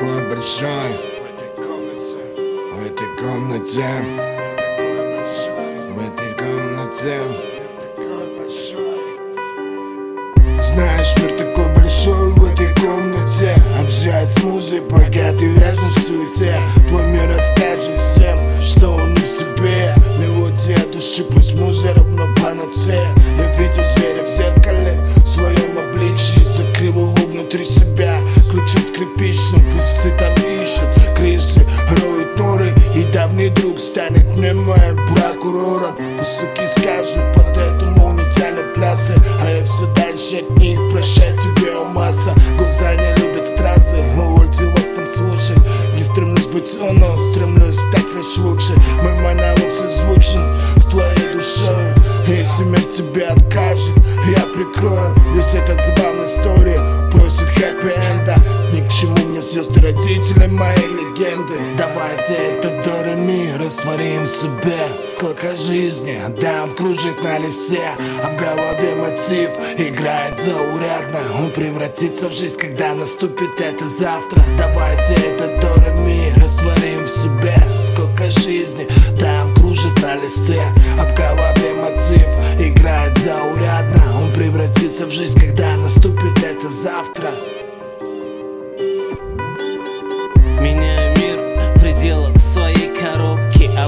такой большой В этой комнате. В этой комнате. В этой комнате. Знаешь, мир такой большой в этой комнате. Обжать с музой, пока ты вязнешь в суете Твой мир расскажет всем, что он в себе. Мелодия души пусть муза равно панацея все там ищут Крысы роют норы И давний друг станет мне моим прокурором. Суки скажут под этому не плясы А я все дальше от них Прощай тебе, о масса Глаза не любят страсты Увольте вас там слушать Не стремлюсь быть он, стремлюсь стать лишь лучше. Мой монолог созвучен с твоей душой. Если мир тебе откажет, я прикрою Весь этот забавный истории Просит хэппи-энда родители моей легенды. Давайте это до ми растворим в себе Сколько жизни отдам кружит на листе А в голове мотив играет заурядно. Он превратится в жизнь, когда наступит это завтра. Давайте это до ми растворим в себе Сколько жизни там кружит на листе А в голове мотив играет заурядно. Он превратится в жизнь, когда наступит это завтра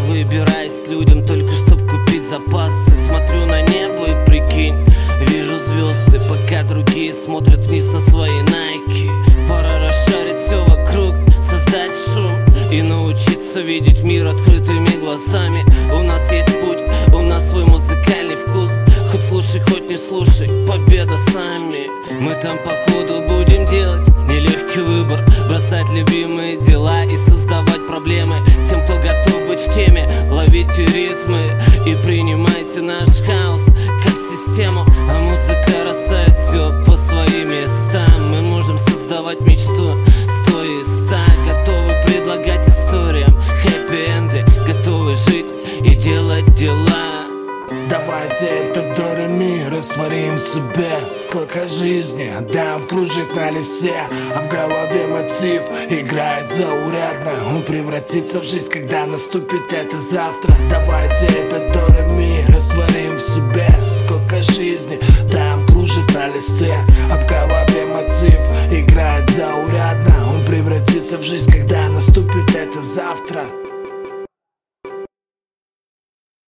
выбираюсь к людям только чтоб купить запасы. Смотрю на небо и прикинь Вижу звезды, пока другие смотрят вниз на свои найки. Пора расшарить все вокруг, создать шум И научиться видеть мир открытыми глазами. У нас есть путь, у нас свой музыкальный вкус. Хоть слушай, хоть не слушай, победа с нами. Мы там походу будем делать нелегкий выбор. Бросать любимые дела и создавать ритмы И принимайте наш хаос как систему А музыка расставит все по своим местам. Мы можем создавать мечту сто и ста Готовы предлагать историям хэппи-энды Готовы жить и делать дела. Давайте это растворим в себе. Сколько жизни дам кружит на листе А в голове мотив играет заурядно. Он превратится в жизнь, когда наступит это завтра. Давайте этот дорог растворим в себе. Сколько жизни дам кружит на листе А в голове мотив играет заурядно. Он превратится в жизнь, когда наступит это завтра.